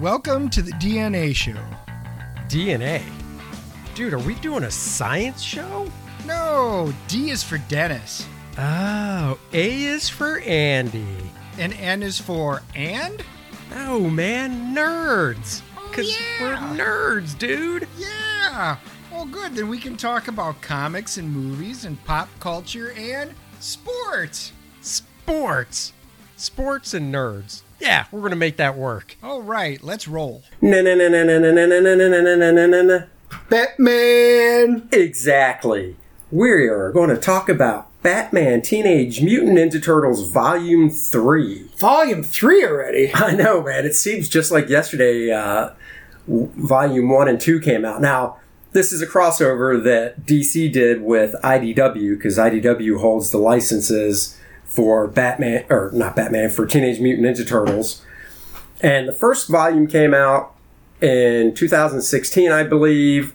Welcome to the DNA show. DNA? Dude, are we doing a science show? No, D is for Dennis, Oh, A is for Andy. and N is for and? Oh, man, nerds. Oh, Because yeah. we're nerds, dude. Yeah. Well, good. Then we can talk about comics and movies and pop culture and sports. Sports. Sports and nerds. Yeah, we're going to make that work. All right, let's roll. Na na na na na na na na na na na na na na na. Batman. Exactly. We are going to talk about Batman Teenage Mutant Ninja Turtles Volume 3. Volume three already. I know, man. It seems just like yesterday, uh, Volume 1 and 2 came out. Now, this is a crossover that DC did with IDW because IDW holds the licenses for Batman, or not Batman, for Teenage Mutant Ninja Turtles. And the first volume came out in 2016, I believe.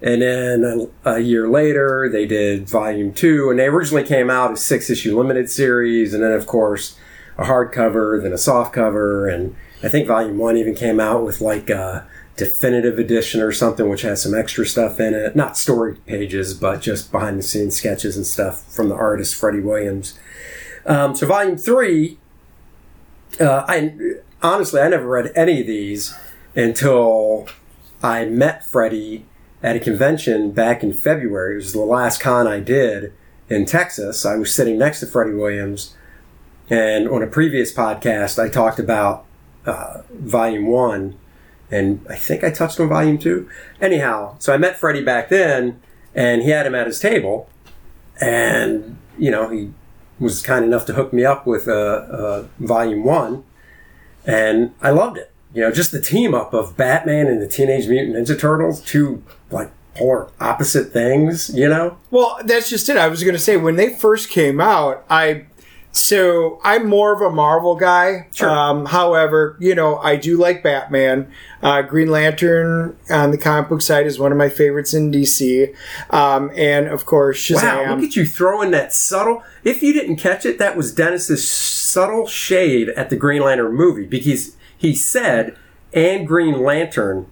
And then a, a year later, they did volume two, and they originally came out as six issue limited series, and then, of course, a hardcover, then a soft cover, and I think volume one even came out with like a definitive edition or something, which has some extra stuff in it. Not story pages, but just behind the scenes sketches and stuff from the artist Freddie Williams. Um, so, volume three, uh, I honestly, I never read any of these until I met Freddie at a convention back in February. It was the last con I did in Texas. I was sitting next to Freddie Williams, and on a previous podcast, I talked about uh, Volume One, and I think I touched on Volume Two. Anyhow, so I met Freddie back then, and he had him at his table, and you know he was kind enough to hook me up with uh, uh, Volume One, and I loved it. You know, just the team up of Batman and the Teenage Mutant Ninja Turtles, two like polar opposite things. You know, Well, that's just it. I was going to say when they first came out, I so I'm more of a Marvel guy. Sure. Um, however, you know I do like Batman. Uh, Green Lantern on the comic book side is one of my favorites in DC, um, and of course wow! Look at you throwing that subtle. If you didn't catch it, that was Dennis's subtle shade at the Green Lantern movie because he said and Green Lantern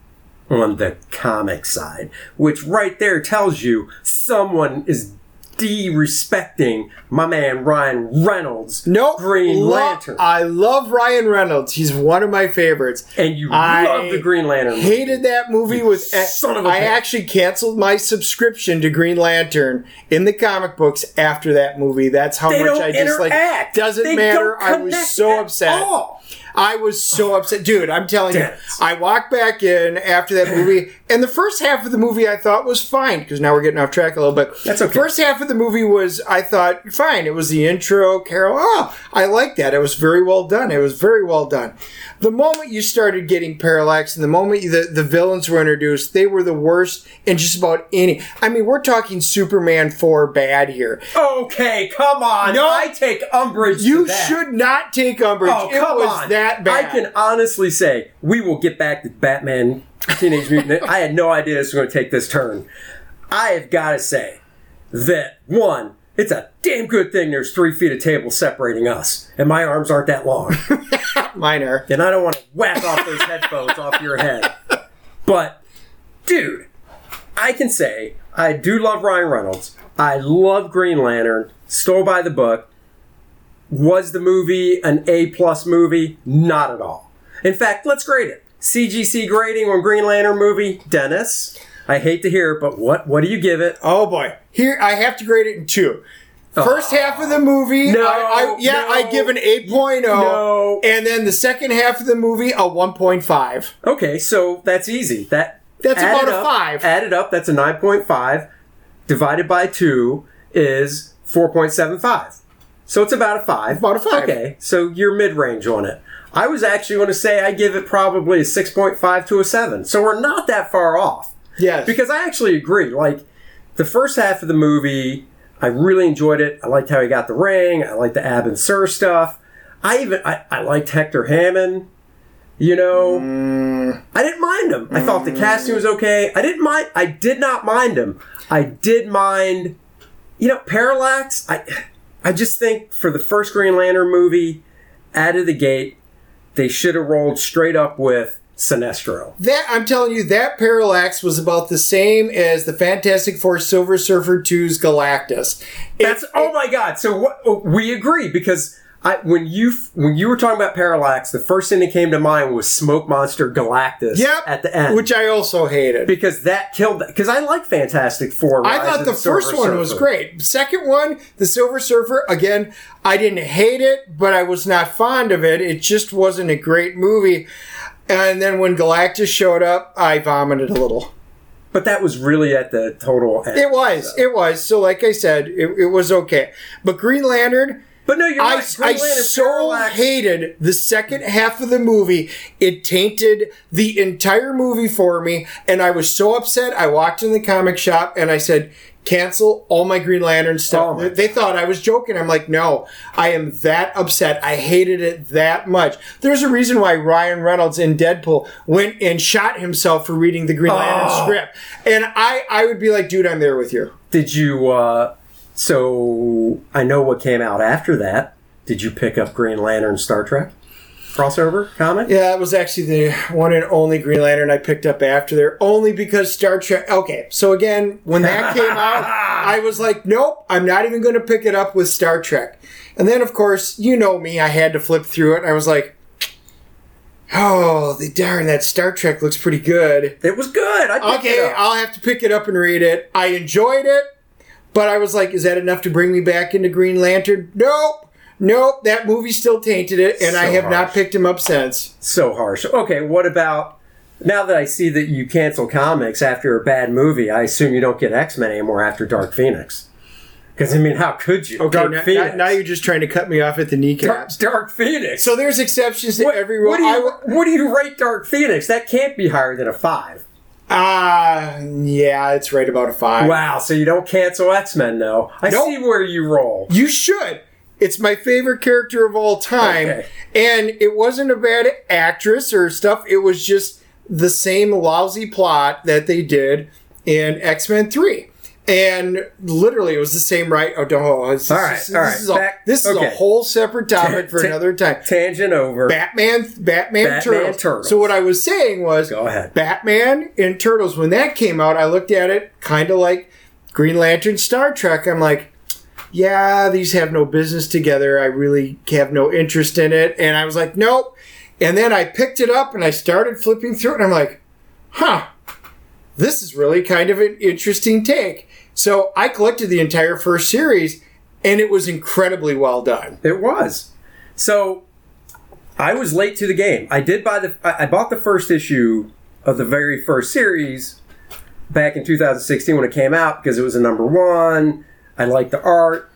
on the comic side, which right there tells you someone is de-respecting my man Ryan Reynolds. Nope. Green Lo- Lantern. I love Ryan Reynolds. He's one of my favorites. and you I love the Green Lantern. movie. Hated that movie with son of a I actually canceled my subscription to Green Lantern in the comic books after that movie. That's how They much I dislike. interact. Doesn't They matter. I was so upset. all. I was so upset, dude. I'm telling you, I walked back in after that movie, and the first half of the movie I thought was fine because now we're getting off track a little bit. That's okay. First half of the movie was I thought fine. It was the intro, Carol. Oh, I like that. It was very well done. It was very well done. The moment you started getting Parallax, and the moment the the villains were introduced, they were the worst in just about any. I mean, we're talking Superman four bad here. Okay, come on. No. I take umbrage. You should not take umbrage. Oh, it come was on. that bad. I can honestly say we will get back to Batman Teenage Mutant. I had no idea this was going to take this turn. I have got to say that one, it's a damn good thing there's three feet of table separating us, and my arms aren't that long, Minor. and I don't want to whack off those headphones off your head. But, dude, I can say I do love Ryan Reynolds. I love Green Lantern. Stole by the book. Was the movie an A plus movie? Not at all. In fact, let's grade it. CGC grading on Green Lantern movie, Dennis. I hate to hear it, but what what do you give it? Oh boy. Here I have to grade it in two. First oh. half of the movie, No, I, I, yeah, no, I give an 8.0. no. And then the second half of the movie, a 1.5. Okay, so that's easy. That That's about it a up- five. Added up, that's a nine point five. Divided by two is four point seven five. So it's about a five. About a five. Okay, so you're mid range on it. I was actually going to say I give it probably a six point five to a seven. So we're not that far off. Yes. Because I actually agree. Like the first half of the movie, I really enjoyed it. I liked how he got the ring. I liked the Abin Sur stuff. I even I, I liked Hector Hammond. You know, mm. I didn't mind him. I thought the mm. casting was okay. I didn't mind. I did not mind him. I did mind. You know, Parallax. I I just think for the first Green Lantern movie, out of the gate, they should have rolled straight up with Sinestro. That I'm telling you, that parallax was about the same as the Fantastic Four Silver Surfer 2's Galactus. That's It- oh my god. So what, we agree because I when you when you were talking about parallax, the first thing that came to mind was Smoke Monster Galactus. Yep. at the end, which I also hated. because that killed because I like Fantastic Four. I thought the Silver first one was great. Second one, the Silver Surfer, again, I didn't hate it, but I was not fond of it. It just wasn't a great movie. And then when Galactus showed up, I vomited a little. but that was really at the total end. It was, it was. So, like I said, it, it was okay. But Green Lantern, But no, you're I, right. Green I Lantern so Parallax- hated the second half of the movie. It tainted the entire movie for me, and I was so upset. I walked in the comic shop and I said, "Cancel all my Green Lantern stuff." Oh they, thought I was joking. I'm like, "No, I am that upset. I hated it that much." There's a reason why Ryan Reynolds in Deadpool went and shot himself for reading the Green Lantern Oh. script, and I I would be like, "Dude, I'm there with you." Did you? uh So I know what came out after that. Did you pick up Green Lantern Star Trek crossover comic? Yeah, it was actually the one and only Green Lantern I picked up after there, only because Star Trek. Okay, so again, when that came out, I was like, nope, I'm not even going to pick it up with Star Trek. And then, of course, you know me, I had to flip through it, and I was like, oh, the darn, that Star Trek looks pretty good. It was good. I picked it Okay. I'll have to pick it up and read it. I enjoyed it, but I was like, is that enough to bring me back into Green Lantern? Nope. Nope, that movie still tainted it, and I So have not picked him up since. so harsh. Okay, what about now that I see that you cancel comics after a bad movie? I assume you don't get X Men anymore after Dark Phoenix. Because I mean, how could you? Okay, Dark now, Phoenix. now- you're just trying to cut me off at the Dark, kneecaps. Dark Phoenix. So there's exceptions to what, every rule. what do you w- what do you rate Dark Phoenix? That can't be higher than a five. Ah, yeah, it's right about a five. Wow. So you don't cancel X Men though. I Nope. see where you roll. You should. It's my favorite character of all time, Okay. and it wasn't a bad actress or stuff. It was just the same lousy plot that they did in X Men Three. And literally, it was the same, right? Oh, no, this, All right, this, all right, This, is, a, back- this is okay. a whole separate topic for Ta- another time. Tangent over. Batman, Batman, Batman Turtles. Turtles. So what I was saying was, Go ahead. Batman and Turtles. When that came out, I looked at it kind of like Green Lantern, Star Trek. I'm like, yeah, these have no business together. I really have no interest in it. And I was like, nope. And then I picked it up and I started flipping through it, and I'm like, huh, this is really kind of an interesting take. So I collected the entire first series, and it was incredibly well done. It was. So I was late to the game. I did buy the. I bought the first issue of the very first series back in 2016 when it came out because it was a number one. I liked the art.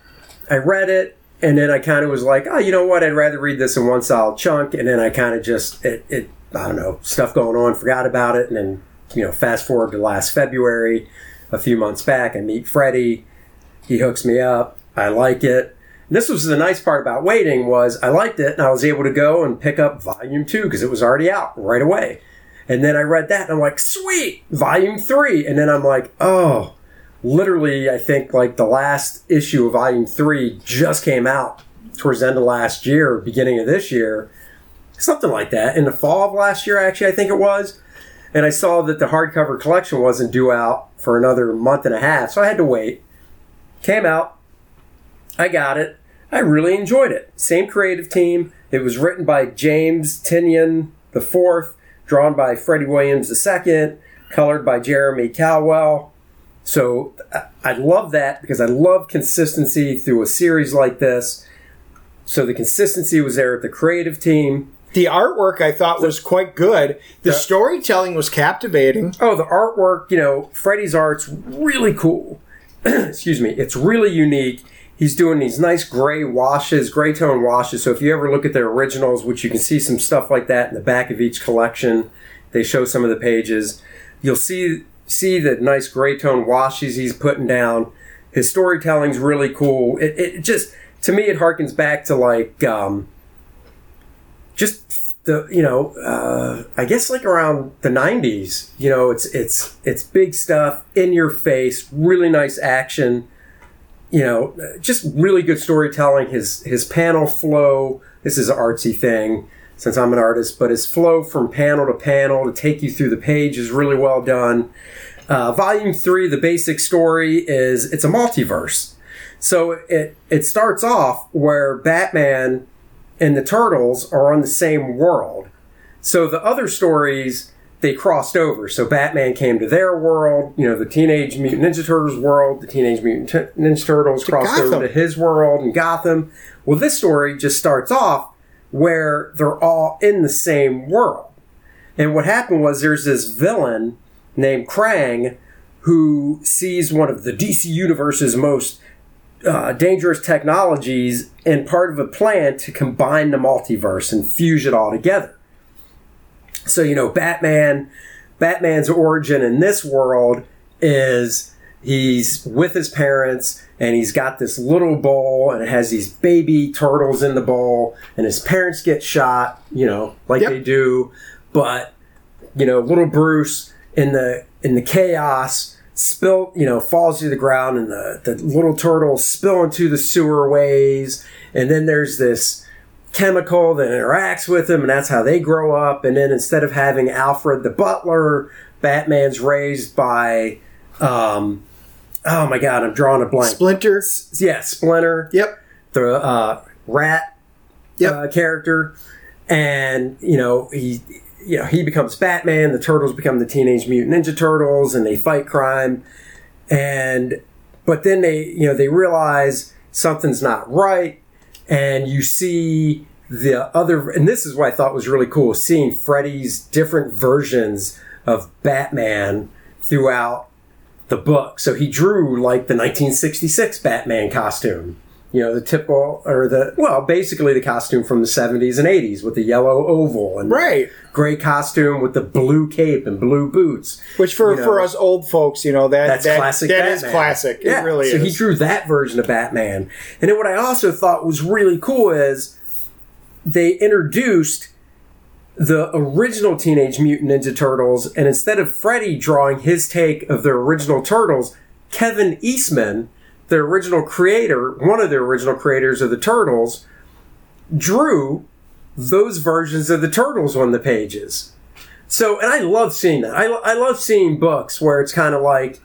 I read it, and then I kind of was like, oh, you know what? I'd rather read this in one solid chunk. And then I kind of just it, it. I don't know stuff going on, forgot about it, and then you know, fast forward to last February, a few months back, I meet Freddie. He hooks me up. I like it. This was the nice part about waiting was I liked it and I was able to go and pick up volume two because it was already out right away. And then I read that and I'm like, sweet, volume three. And then I'm like, oh, literally, I think like the last issue of volume three just came out towards the end of last year, beginning of this year, something like that. In the fall of last year, actually, I think it was. And I saw that the hardcover collection wasn't due out for another month and a half, so I had to wait. Came out, I got it. I really enjoyed it. Same creative team. It was written by James Tynion the fourth, drawn by Freddie Williams the second, colored by Jeremy Colwell. So I- love that because I love consistency through a series like this. So the consistency was there with the creative team. The artwork I thought was quite good. The storytelling was captivating. Oh, the artwork, you know, Freddie's art's really cool. Excuse me. It's really unique. He's doing these nice gray washes, gray tone washes. So if you ever look at their originals, which you can see some stuff like that in the back of each collection, they show some of the pages. You'll see see the nice gray tone washes he's putting down. His storytelling's really cool. It, it just to me it harkens back to like um, just the you know uh, I guess like around the '90s. You know, it's it's it's big stuff in your face, really nice action. You know, just really good storytelling. His his panel flow. This is an artsy thing. since I'm an artist, but his flow from panel to panel to take you through the page is really well done. Uh, volume three, the basic story is it's a multiverse. So it it starts off where Batman and the Turtles are on the same world. So the other stories they crossed over. So Batman came to their world, you know, the Teenage Mutant Ninja Turtles world, the Teenage Mutant T- Ninja Turtles crossed Gotham. over to his world and Gotham. Well, this story just starts off where they're all in the same world. And what happened was there's this villain named Krang who sees one of the DC Universe's most uh, dangerous technologies and part of a plan to combine the multiverse and fuse it all together. So, you know, Batman, Batman's origin in this world is he's with his parents and he's got this little bowl and it has these baby turtles in the bowl and his parents get shot, you know, like Yep. they do, but you know, little Bruce in the in the chaos spill, you know, falls to the ground and the, the little turtles spill into the sewer ways and then there's this chemical that interacts with them and that's how they grow up and then instead of having Alfred the butler, Batman's raised by um oh my god, I'm drawing a blank. Splinter. yeah, Splinter Yep. the uh, rat Yep. uh, character, and you know he you know he becomes Batman. The turtles become the Teenage Mutant Ninja Turtles, and they fight crime. And but then they you know they realize something's not right, and you see the other. And this is what I thought was really cool: seeing Freddy's different versions of Batman throughout the book. So he drew like the 1966 Batman costume. You know, the typical, or the, well, basically the costume from the 70s and 80s with the yellow oval and Right. gray costume with the blue cape and blue boots. Which for, You know. for us old folks, you know that That's that, classic. That is Batman. classic. Yeah. It really is. so is. he drew that version of Batman. And then what I also thought was really cool is they introduced the original Teenage Mutant Ninja Turtles, and instead of Freddy drawing his take of the original Turtles, Kevin Eastman, the original creator, one of the original creators of the Turtles, drew those versions of the Turtles on the pages. So, and I love seeing that. I, I love seeing books where it's kind of like,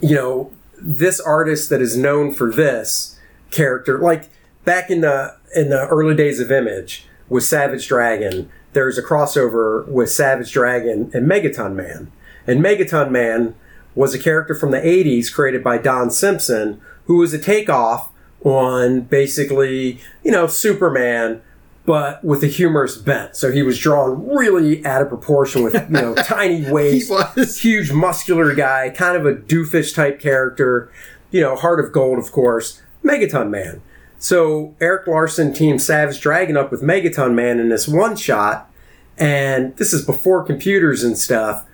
you know, this artist that is known for this character, like back in the in the early days of Image with Savage Dragon, there's a crossover with Savage Dragon and Megaton Man. And Megaton Man was a character from the 80s created by Don Simpson, who was a takeoff on basically, you know, Superman, but with a humorous bent. So he was drawn really out of proportion with, you know, tiny waist, huge muscular guy, kind of a doofish type character, you know, Heart of Gold, of course, Megaton Man. So Erik Larsen teamed Savage Dragon up with Megaton Man in this one shot, and this is before computers and stuff.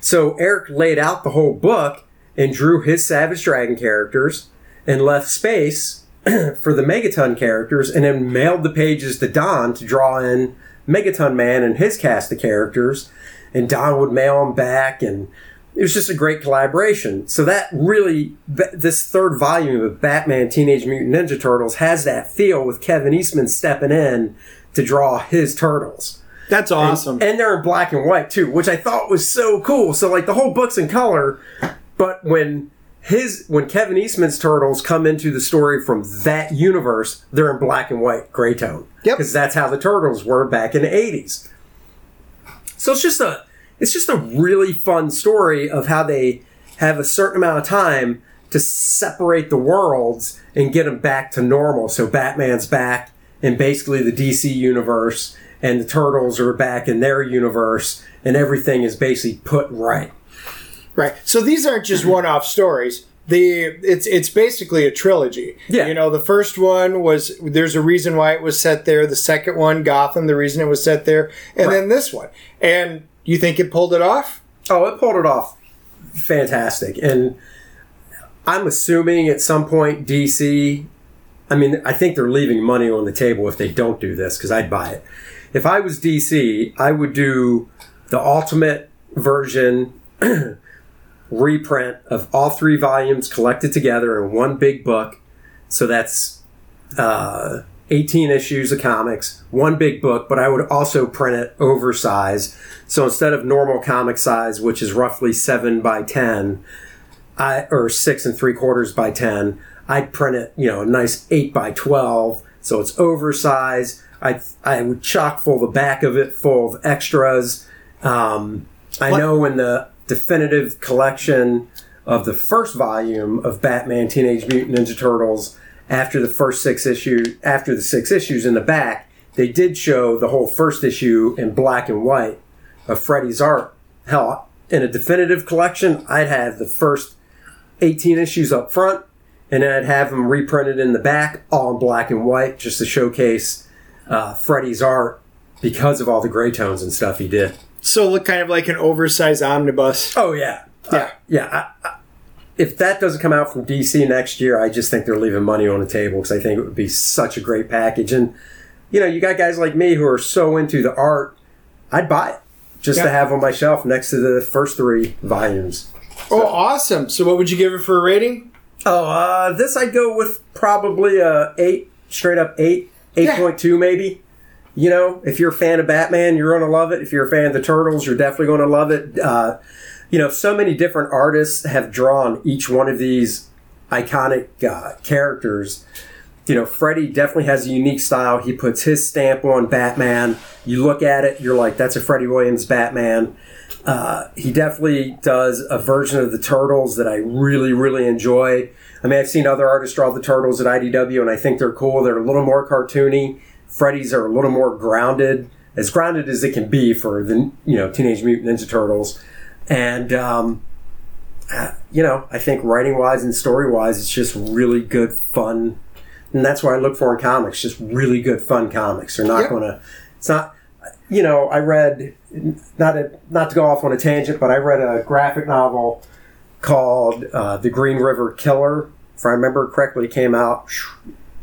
So Erik laid out the whole book and drew his Savage Dragon characters and left space for the Megaton characters and then mailed the pages to Don to draw in Megaton Man and his cast of characters. And Don would mail them back and it was just a great collaboration. So that really, this third volume of Batman Teenage Mutant Ninja Turtles has that feel with Kevin Eastman stepping in to draw his turtles. That's awesome. And they're in black and white too, which I thought was so cool. So like the whole book's in color, but when his when Kevin Eastman's turtles come into the story from that universe, they're in black and white, gray tone. Yep. Because that's how the turtles were back in the eighties. So it's just a it's just a really fun story of how they have a certain amount of time to separate the worlds and get them back to normal. So Batman's back in basically the DC universe, and the Turtles are back in their universe, and everything is basically put right. Right. So these aren't just mm-hmm. one-off stories. The it's it's basically a trilogy. Yeah. You know, the first one was there's a reason why it was set there. The second one, Gotham, the reason it was set there, and then this one. And you think it pulled it off? Oh, it pulled it off fantastic. And I'm assuming at some point DC, I mean, I think they're leaving money on the table if they don't do this because I'd buy it. If I was DC, I would do the ultimate version reprint of all three volumes collected together in one big book. So that's uh, 18 issues of comics, one big book, but I would also print it oversized. So instead of normal comic size, which is roughly 7 by 10, I, or 6 and 3 quarters by 10, I'd print it, you know, a nice 8 by 12. So it's oversized. I, I would chock full the back of it full of extras. Um, I What- know in the definitive collection of the first volume of Batman Teenage Mutant Ninja Turtles, after the first six issue, after the six issues in the back, they did show the whole first issue in black and white of Freddy's art. Hell, in a definitive collection, I'd have the first 18 issues up front, and then I'd have them reprinted in the back, all in black and white, just to showcase uh, Freddy's art because of all the gray tones and stuff he did. So look kind of like an oversized omnibus. Oh yeah, Yeah. yeah. I, I, if that doesn't come out from DC next year, I just think they're leaving money on the table because I think it would be such a great package. And you know, you got guys like me who are so into the art, I'd buy it just to have on my shelf next to the first three volumes. Oh, awesome. So what would you give it for a rating? Oh, uh, this I'd go with probably a eight, straight up eight, eight point two maybe. You know, if you're a fan of Batman, you're gonna love it. If you're a fan of the Turtles, you're definitely gonna love it. Uh, you know, so many different artists have drawn each one of these iconic uh, characters. You know, Freddy definitely has a unique style. He puts his stamp on Batman. You look at it, you're like, that's a Freddie Williams Batman. Uh, he definitely does a version of the Turtles that I really, really enjoy. I mean, I've seen other artists draw the Turtles at IDW, and I think they're cool. They're a little more cartoony. Freddy's are a little more grounded, as grounded as it can be for the you know Teenage Mutant Ninja Turtles. And um, uh, you know, I think writing wise and story wise, it's just really good, fun, and that's what I look for in comics. Just really good, fun comics. They're not going to. It's not. You know, I read not a, not to go off on a tangent, but I read a graphic novel called uh, The Green River Killer. If I remember correctly, it came out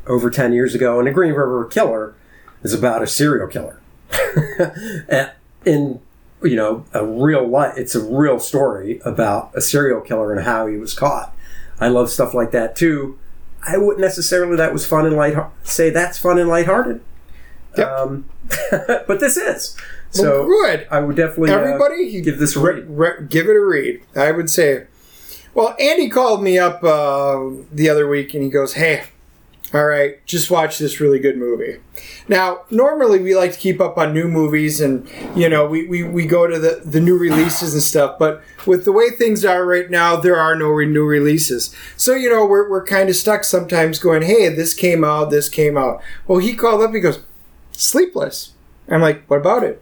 over ten years ago, and The Green River Killer is about a serial killer. And in you know a real life, it's a real story about a serial killer and how he was caught. I love stuff like that too. I wouldn't necessarily that was fun and light say that's fun and lighthearted. Yep. Um, but this is so. Well, good. I would definitely uh, Everybody, give this a re- read. re- give it a read. I would say. Well, Andy called me up uh, the other week and he goes, "Hey, all right, just watch this really good movie." Now, normally we like to keep up on new movies and you know we, we, we go to the, the new releases and stuff, but with the way things are right now, there are no re- new releases. So you know we're we're kind of stuck sometimes going, "Hey, this came out, this came out." Well, he called up. He goes, "Sleepless." I'm like, "What about it?"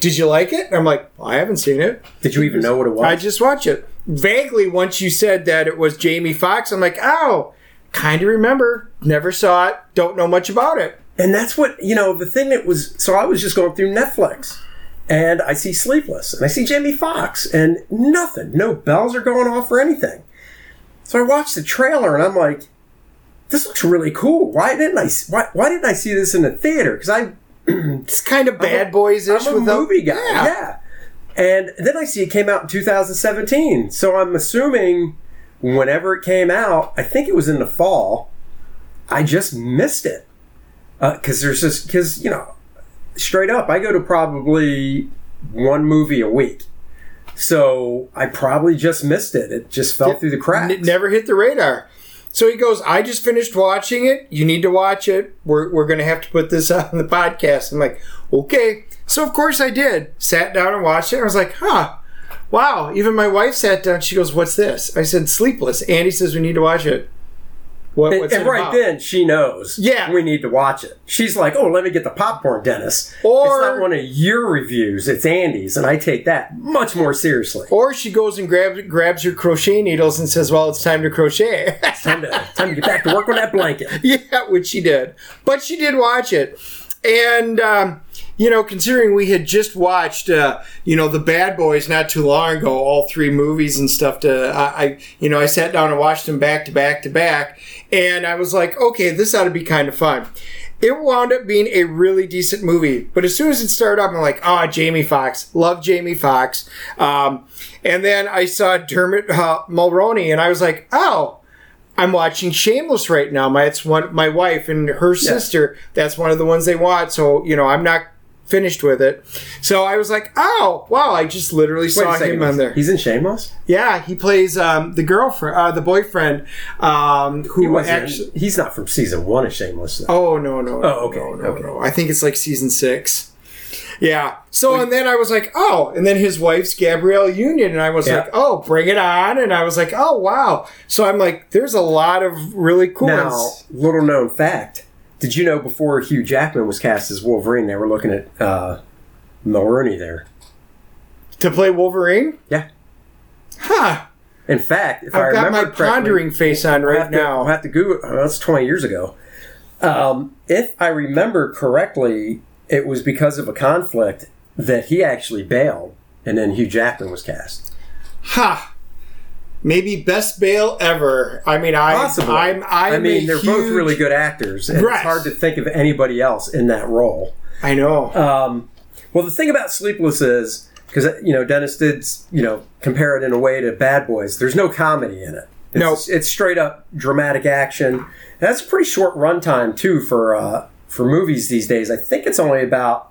Did you like it? I'm like, well, I haven't seen it. Did you even know what it was? I just watched it. Vaguely, once you said that it was Jamie Foxx, I'm like, oh, kind of remember. Never saw it. Don't know much about it. And that's what, you know, the thing that was, so I was just going through Netflix and I see Sleepless and I see Jamie Foxx and nothing, no bells are going off or anything. So I watched the trailer and I'm like, this looks really cool. Why didn't I, why, why didn't I see this in the theater? Because I, It's kind of bad boys ish I'm a with the movie guy. Yeah. And then I see it came out in 2017. So I'm assuming whenever it came out, I think it was in the fall, I just missed it. Uh, because there's just, because, you know, straight up, I go to probably one movie a week. So I probably just missed it. It just fell through the cracks. It never hit the radar. So he goes, I just finished watching it. You need to watch it. We're, we're going to have to put this on the podcast. I'm like, okay. So of course I did. Sat down and watched it. I was like, huh. Wow. Even my wife sat down. She goes, what's this? I said, Sleepless. Andy says we need to watch it. What, And, what's and it right then, she knows. Yeah. we need to watch it. She's like, "Oh, let me get the popcorn, Dennis." Or- it's not one of your reviews; it's Andy's, and I take that much more seriously. Or she goes and grabs grabs her crochet needles and says, "Well, it's time to crochet." it's Time to time to get back to work on that blanket. yeah, which she did, but she did watch it, and um, you know, considering we had just watched, uh, you know, the Bad Boys not too long ago, all three movies and stuff. To I, I, you know, I sat down and watched them back to back to back, and I was like, okay, this ought to be kind of fun. It wound up being a really decent movie, but as soon as it started up, I'm like, ah, Jamie Foxx, love Jamie Foxx. Um, and then I saw Dermot uh, Mulroney, and I was like, oh, I'm watching Shameless right now. My it's one my wife and her sister. That's one of the ones they watch. So you know, I'm not finished with it. So I was like, oh wow! I just literally saw second. him on there. He's in Shameless. Yeah, he plays um, the girlfriend, uh, the boyfriend, um, who He actually. he's not from season one of Shameless. Though. Oh no no! Oh, okay, no, no, okay. no. I think it's like season six. Yeah. So and then I was like, oh, and then his wife's Gabrielle Union, and I was Yeah. like, oh, bring it on, and I was like, oh wow. So I'm like, there's a lot of really cool Now, ones. little known fact: Did you know before Hugh Jackman was cast as Wolverine, they were looking at uh, Mulroney there? to play Wolverine. Yeah. Huh. In fact, if I I've got remember my pondering face on right to, now. I'll have to Google. Oh, that's twenty years ago. Um, if I remember correctly, it was because of a conflict that he actually bailed, and then Hugh Jackman was cast. Ha. Maybe best bail ever. I mean, I, Possibly. I'm, I'm I mean, they're both really good actors, and Right. it's hard to think of anybody else in that role. I know. Um, well, the thing about Sleepless is because you know Dennis did you know compare it in a way to Bad Boys. There's no comedy in it. It's, No. it's straight up dramatic action. And that's a pretty short runtime too for uh, for movies these days. I think it's only about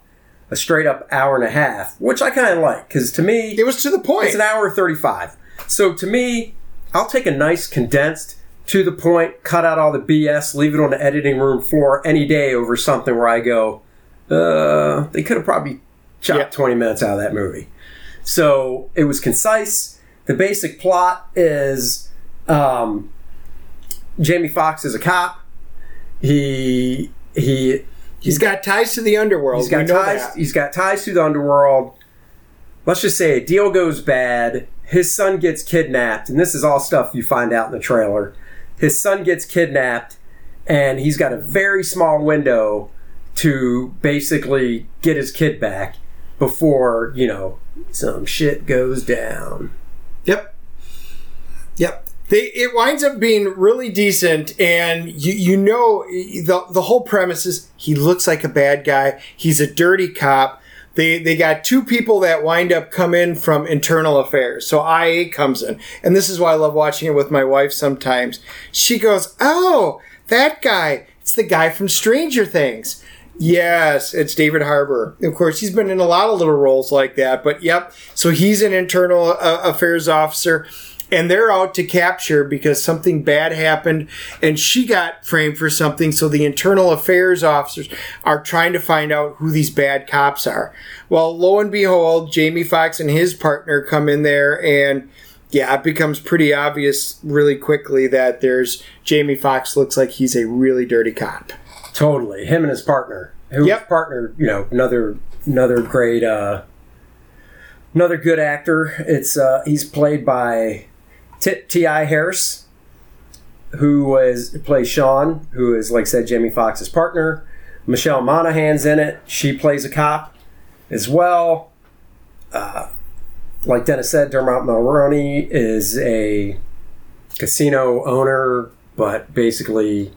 a straight up hour and a half, which I kind of like because to me it was to the point. it's an hour 35. So to me, I'll take a nice condensed, to the point, cut out all the BS, leave it on the editing room floor any day over something where I go, uh, they could have probably chopped Yeah. 20 minutes out of that movie. So it was concise. The basic plot is um, Jamie Foxx is a cop. He he He's got ties to the underworld. He's got ties. that. He's got ties to the underworld. Let's just say a deal goes bad. His son gets kidnapped, and this is all stuff you find out in the trailer. His son gets kidnapped, and he's got a very small window to basically get his kid back before you know some shit goes down. Yep. Yep. They, it winds up being really decent, and you you know the the whole premise is he looks like a bad guy. He's a dirty cop. They they got two people that wind up come in from internal affairs. So IA comes in, and this is why I love watching it with my wife. Sometimes she goes, "Oh, that guy! It's the guy from Stranger Things." Yes, it's David Harbour. Of course, he's been in a lot of little roles like that. But yep, so he's an internal uh, affairs officer and they're out to capture because something bad happened and she got framed for something so the internal affairs officers are trying to find out who these bad cops are well lo and behold jamie foxx and his partner come in there and yeah it becomes pretty obvious really quickly that there's jamie foxx looks like he's a really dirty cop Totally, him and his partner. Who Yep. partner? You know, another another great, uh, another good actor. It's uh, he's played by. T.I. Harris, who was plays Sean, who is like I said Jamie Foxx's partner. Michelle Monaghan's in it. She plays a cop as well. Uh, like Dennis said, Dermot Mulroney is a casino owner, but basically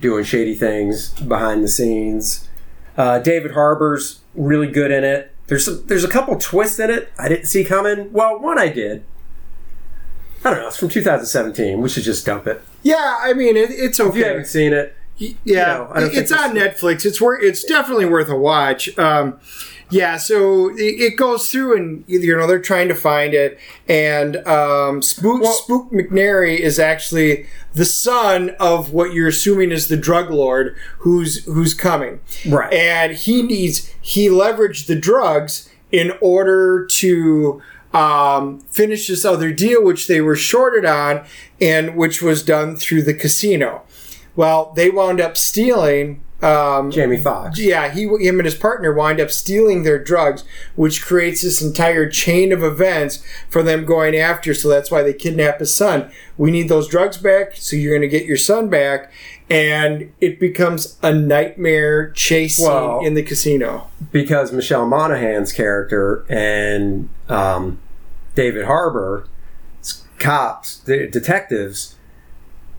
doing shady things behind the scenes. Uh, David Harbour's really good in it. There's a, there's a couple twists in it I didn't see coming. Well, one I did. I don't know. It's from 2017. We should just dump it. yeah i mean it, it's If you haven't seen it, Yeah, know, I don't think it's on Netflix. It's worth. It's definitely worth a watch. Um, yeah, so it, it goes through, and you know they're trying to find it, and um, Scoot Scoot McNairy is actually the son of what you're assuming is the drug lord who's who's coming, Right. And he needs he leveraged the drugs in order to um, finish this other deal, which they were shorted on, and which was done through the casino. Well, they wound up stealing. Um, Jamie Foxx. yeah, he, him and his partner wind up stealing their drugs, which creates this entire chain of events for them going after. So that's why they kidnap his son. We need those drugs back, so you're going to get your son back, and it becomes a nightmare chase Well- in the casino. because Michelle Monaghan's character and um, David Harbour, cops, the detectives,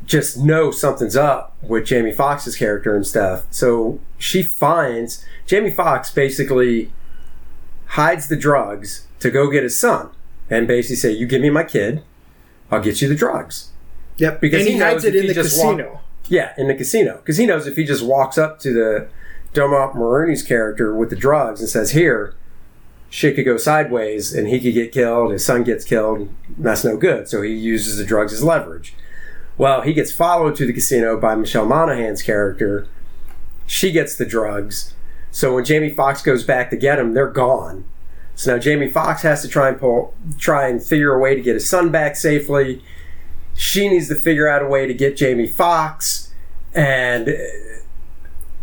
just know something's up with Jamie Foxx's character and stuff. So she finds Jamie Foxx basically hides the drugs to go get his son and basically say, "You give me my kid, I'll get you the drugs." Yep. Because and he, he hides it in the just walk- casino. Yeah, in the casino. Because he knows if he just walks up to the Dominic Maroney's character with the drugs and says, Here, shit could go sideways and he could get killed, his son gets killed, that's no good. So he uses the drugs as leverage. Well, he gets followed to the casino by Michelle Monaghan's character. She gets the drugs. So when Jamie Foxx goes back to get him, they're gone. So now Jamie Foxx has to try and pull, try and figure a way to get his son back safely. She needs to figure out a way to get Jamie Foxx, and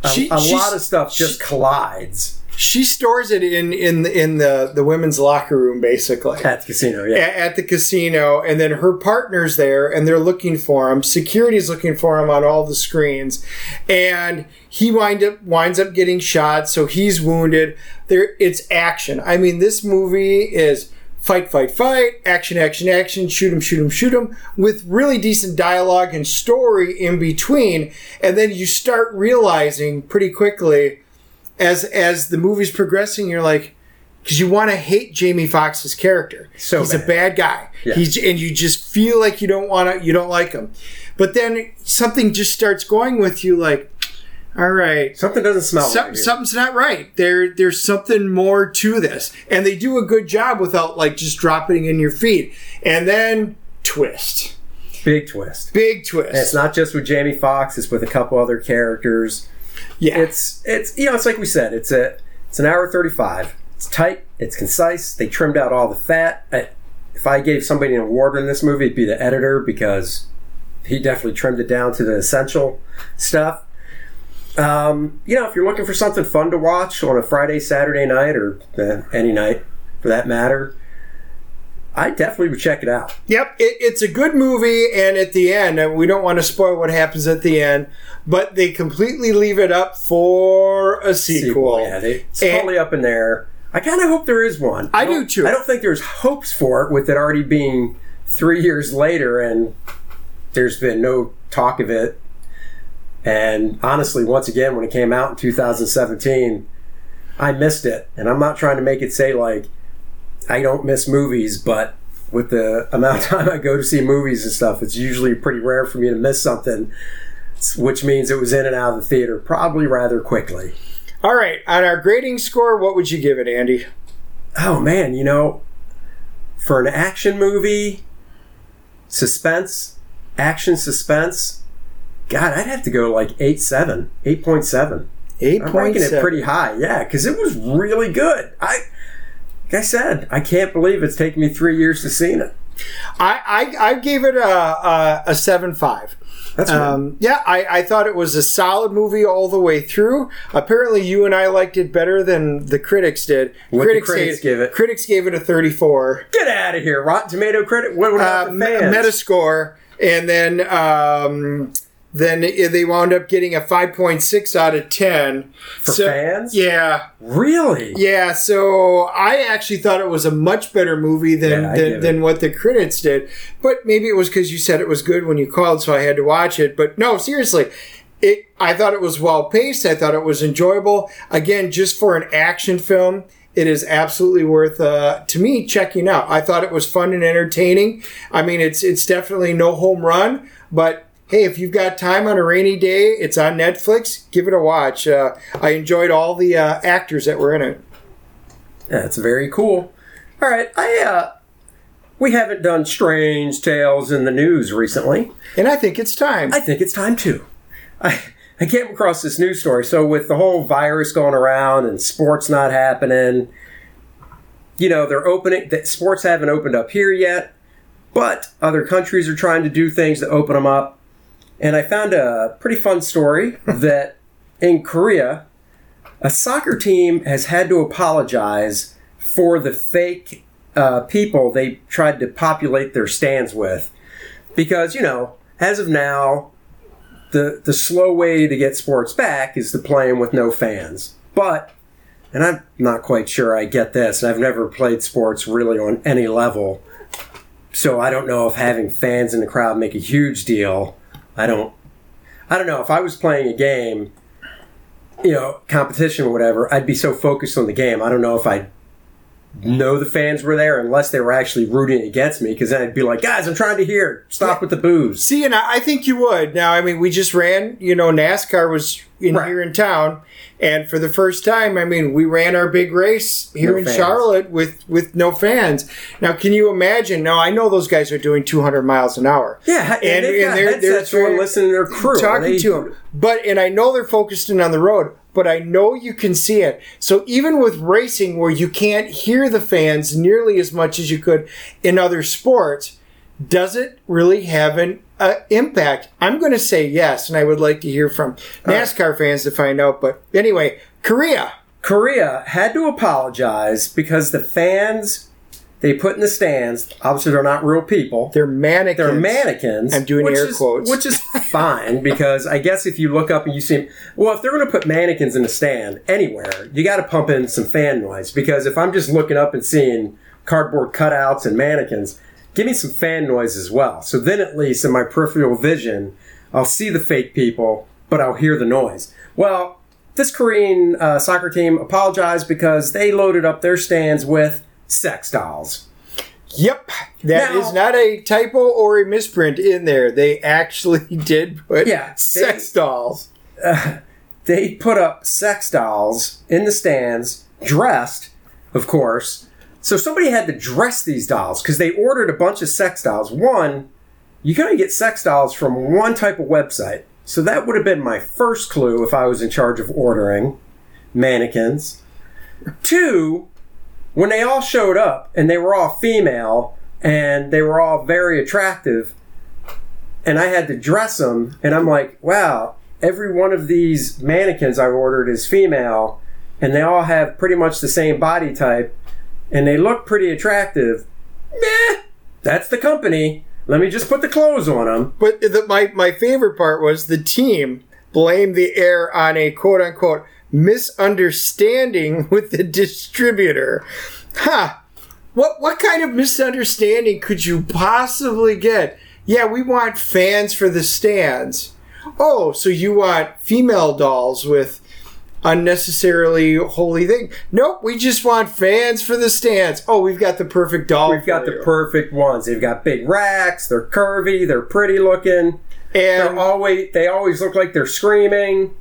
a, She- a lot of stuff just she- collides She stores it in in in the the women's locker room, basically. at the casino. Yeah, a- at the casino, and then her partner's there, and they're looking for him. Security's looking for him on all the screens, and he wind up winds up getting shot, so he's wounded. There, it's action. I mean, this movie is fight, fight, fight, action, action, action, shoot him, shoot him, shoot him, with really decent dialogue and story in between, and then you start realizing pretty quickly as as the movie's progressing, you're like, because you want to hate Jamie Foxx's character. So he's a bad. bad guy. Yeah. He's and you just feel like you don't want to, you don't like him. But then something just starts going with you, like, all right, something doesn't smell some- right. something's not right. There, there's something more to this, and they do a good job without like just dropping in your feet. And then twist, Big twist. big twist. And it's not just with Jamie Foxx; it's with a couple other characters. Yeah, It's it's you know it's like we said it's a it's an hour thirty five. It's tight. It's concise. They trimmed out all the fat. I, if I gave somebody an award in this movie, it'd be the editor because he definitely trimmed it down to the essential stuff. Um, you know, if you're looking for something fun to watch on a Friday, Saturday night, or uh, any night for that matter, I definitely would check it out. Yep, it, it's a good movie, and at the end, and we don't want to spoil what happens at the end, but they completely leave it up for a sequel. Yeah, they, it's And- totally up in there. I kind of hope there is one. I don't- do too. I don't think there's hopes for it with it already being three years later and there's been no talk of it. And honestly, once again, when it came out in 2017, I missed it. And I'm not trying to make it say like I don't miss movies, but with the amount of time I go to see movies and stuff, it's usually pretty rare for me to miss something, which means it was in and out of the theater probably rather quickly. All right, on our grading score, what would you give it, Andy? Oh man, you know, for an action movie, suspense, action suspense, God, I'd have to go like 8 7, 8.7. Eight I'm point ranking it pretty high, yeah, because it was really good. I, like I said, I can't believe it's taken me three years to see it. I, I I gave it a a, a seven five. That's good. Um, yeah, I, I thought it was a solid movie all the way through. Apparently, you and I liked it better than the critics did. What the critics give it? Critics gave it a 34. Get out of here, Rotten Tomato critic. What about Uh, the fans? Metascore, and then um, then they wound up getting a 5.6 out of 10 For fans? Yeah, really? yeah. So I actually thought it was a much better movie than Yeah, than, than what the critics did. But maybe it was because you said it was good when you called, so I had to watch it. But no, seriously. It, I thought it was well paced. I thought it was enjoyable. Again, just for an action film, it is absolutely worth uh, to me checking out. I thought it was fun and entertaining. I mean, it's it's definitely no home run, but hey, if you've got time on a rainy day, it's on Netflix. Give it a watch. Uh, I enjoyed all the uh, actors that were in it. That's very cool. All right, I uh, we haven't done strange tales in the news recently. And I think it's time. I think it's time to. I I came across this news story. So with the whole virus going around and sports not happening, you know they're opening. That sports haven't opened up here yet, but other countries are trying to do things to open them up. And I found a pretty fun story that in Korea, a soccer team has had to apologize for the fake uh, people they tried to populate their stands with. Because, you know, as of now, the, the slow way to get sports back is to play them with no fans. But, and I'm not quite sure I get this, and I've never played sports really on any level. So I don't know if having fans in the crowd make a huge deal. I don't I don't know if I was playing a game, you know, competition or whatever, I'd be so focused on the game. I don't know if I'd know the fans were there unless they were actually rooting against me because then I'd be like, guys, I'm trying to hear. Stop with the booze. See, and I I think you would. Now, I mean, we just ran, you know, NASCAR was in Right. here in town. And for the first time, I mean, we ran our big race here No in fans. Charlotte with, with no fans. Now, can you imagine? Now, I know those guys are doing 200 miles an hour. Yeah, and, they've got headsets on listening to their crew. talking They- to them. But and I know they're focused in on the road, but I know you can see it. So even with racing, where you can't hear the fans nearly as much as you could in other sports, does it really have an uh, impact? I'm going to say yes, and I would like to hear from NASCAR fans to find out. But anyway, Korea. Korea had to apologize because the fans they put in the stands, obviously they're not real people. They're mannequins. They're mannequins. I'm doing air is, quotes. Which is fine because I guess if you look up and you see, well, if they're going to put mannequins in a stand anywhere, you got to pump in some fan noise because if I'm just looking up and seeing cardboard cutouts and mannequins, give me some fan noise as well. So then at least in my peripheral vision, I'll see the fake people, but I'll hear the noise. Well, this Korean uh, soccer team apologized because they loaded up their stands with sex dolls. Yep, that Now- is not a typo or a misprint in there. They actually did put Yeah, they- sex dolls. they put up sex dolls in the stands, dressed, of course. So somebody had to dress these dolls because they ordered a bunch of sex dolls. One, you gotta get sex dolls from one type of website. So that would have been my first clue if I was in charge of ordering mannequins. Two, when they all showed up and they were all female and they were all very attractive, and I had to dress them, and I'm like, wow, every one of these mannequins I ordered is female, and they all have pretty much the same body type, and they look pretty attractive. Meh, that's the company. Let me just put the clothes on them. But the, my my favorite part was the team blamed the air on a quote unquote misunderstanding with the distributor. Huh. What what kind of misunderstanding could you possibly get? Yeah, we want fans for the stands. Oh, so you want female dolls with unnecessarily holy thing? Nope, we just want fans for the stands. Oh, we've got the perfect doll. We've got for the perfect ones. They've got big racks. They're curvy. They're pretty looking. They're and always they always look like they're screaming.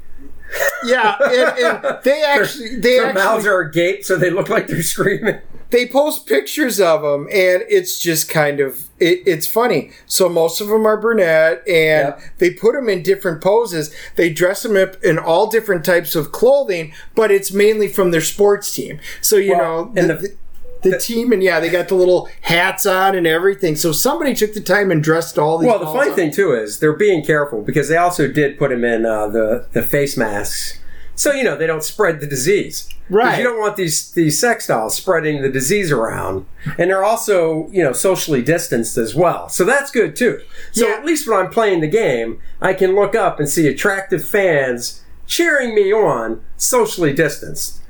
Yeah, and, and they actually they Their actually mouths are agape, so they look like they're screaming. they post pictures of them and it's just kind of it, it's funny so most of them are brunette and Yep. they put them in different poses they dress them up in all different types of clothing but it's mainly from their sports team so you Well, know and the, the- the, team and yeah they got the little hats on and everything so somebody took the time and dressed all these Well, the funny up. thing too is they're being careful because they also did put them in uh, the the face masks, so you know they don't spread the disease. Right. You don't want these these sex dolls spreading the disease around, and they're also you know socially distanced as well. So that's good too. So Yeah. at least when I'm playing the game, I can look up and see attractive fans cheering me on, socially distanced.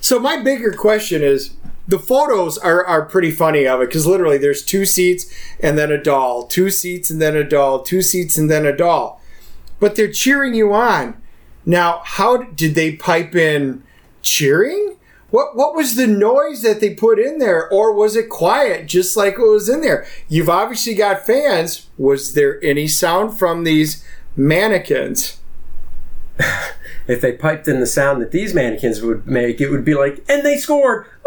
So my bigger question is the photos are, are pretty funny of it because literally there's two seats and then a doll, two seats and then a doll, two seats and then a doll. But they're cheering you on. Now, how did they pipe in cheering? What what was the noise that they put in there, or was it quiet, just like it was in there? You've obviously got fans. Was there any sound from these mannequins? If they piped in the sound that these mannequins would make, it would be like, and they scored.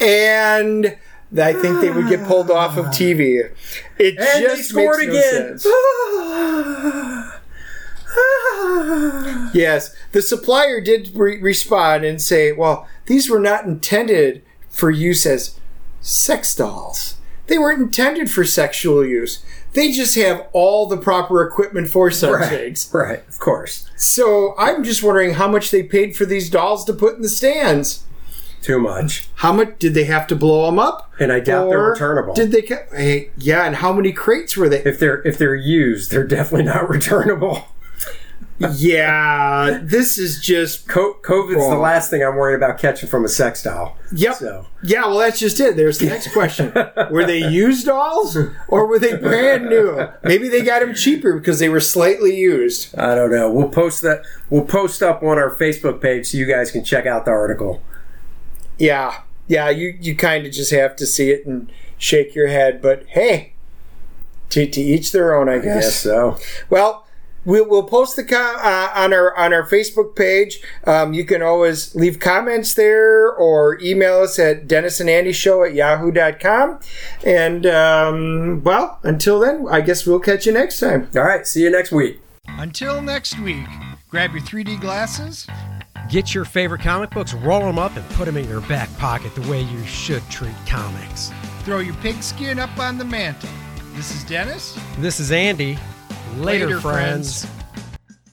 and I think they would get pulled off of TV. It And they just scored makes no again. sense. Yes, the supplier did re- respond and say, "Well, these were not intended for use as sex dolls. They weren't intended for sexual use. They just have all the proper equipment for such right, things." right, of course. So I'm just wondering how much they paid for these dolls to put in the stands. Too much. How much did they have to blow them up? And I doubt they're returnable. Did they? Hey, yeah, and how many crates were they? if they're if they're used, they're definitely not returnable. Yeah, this is just. Co- COVID's the last thing I'm worried about catching from a sex doll. Yep. So Yeah, well, that's just it. There's the next question: Were they used dolls or were they brand new? Maybe they got them cheaper because they were slightly used. I don't know. We'll post that. We'll post up on our Facebook page so you guys can check out the article. Yeah, yeah, you you kind of just have to see it and shake your head. But hey, to, to each their own, I guess. Yes, so. Well, we'll, we'll post the com- uh, on our on our Facebook page. Um, you can always leave comments there or email us at Dennis and Andy Show at yahoo.com. And um, well, until then, I guess we'll catch you next time. All right, see you next week. Until next week, grab your 3D glasses. Get your favorite comic books, roll them up, and put them in your back pocket the way you should treat comics. Throw your pigskin up on the mantle. This is Dennis. This is Andy. Later, Later, friends. friends.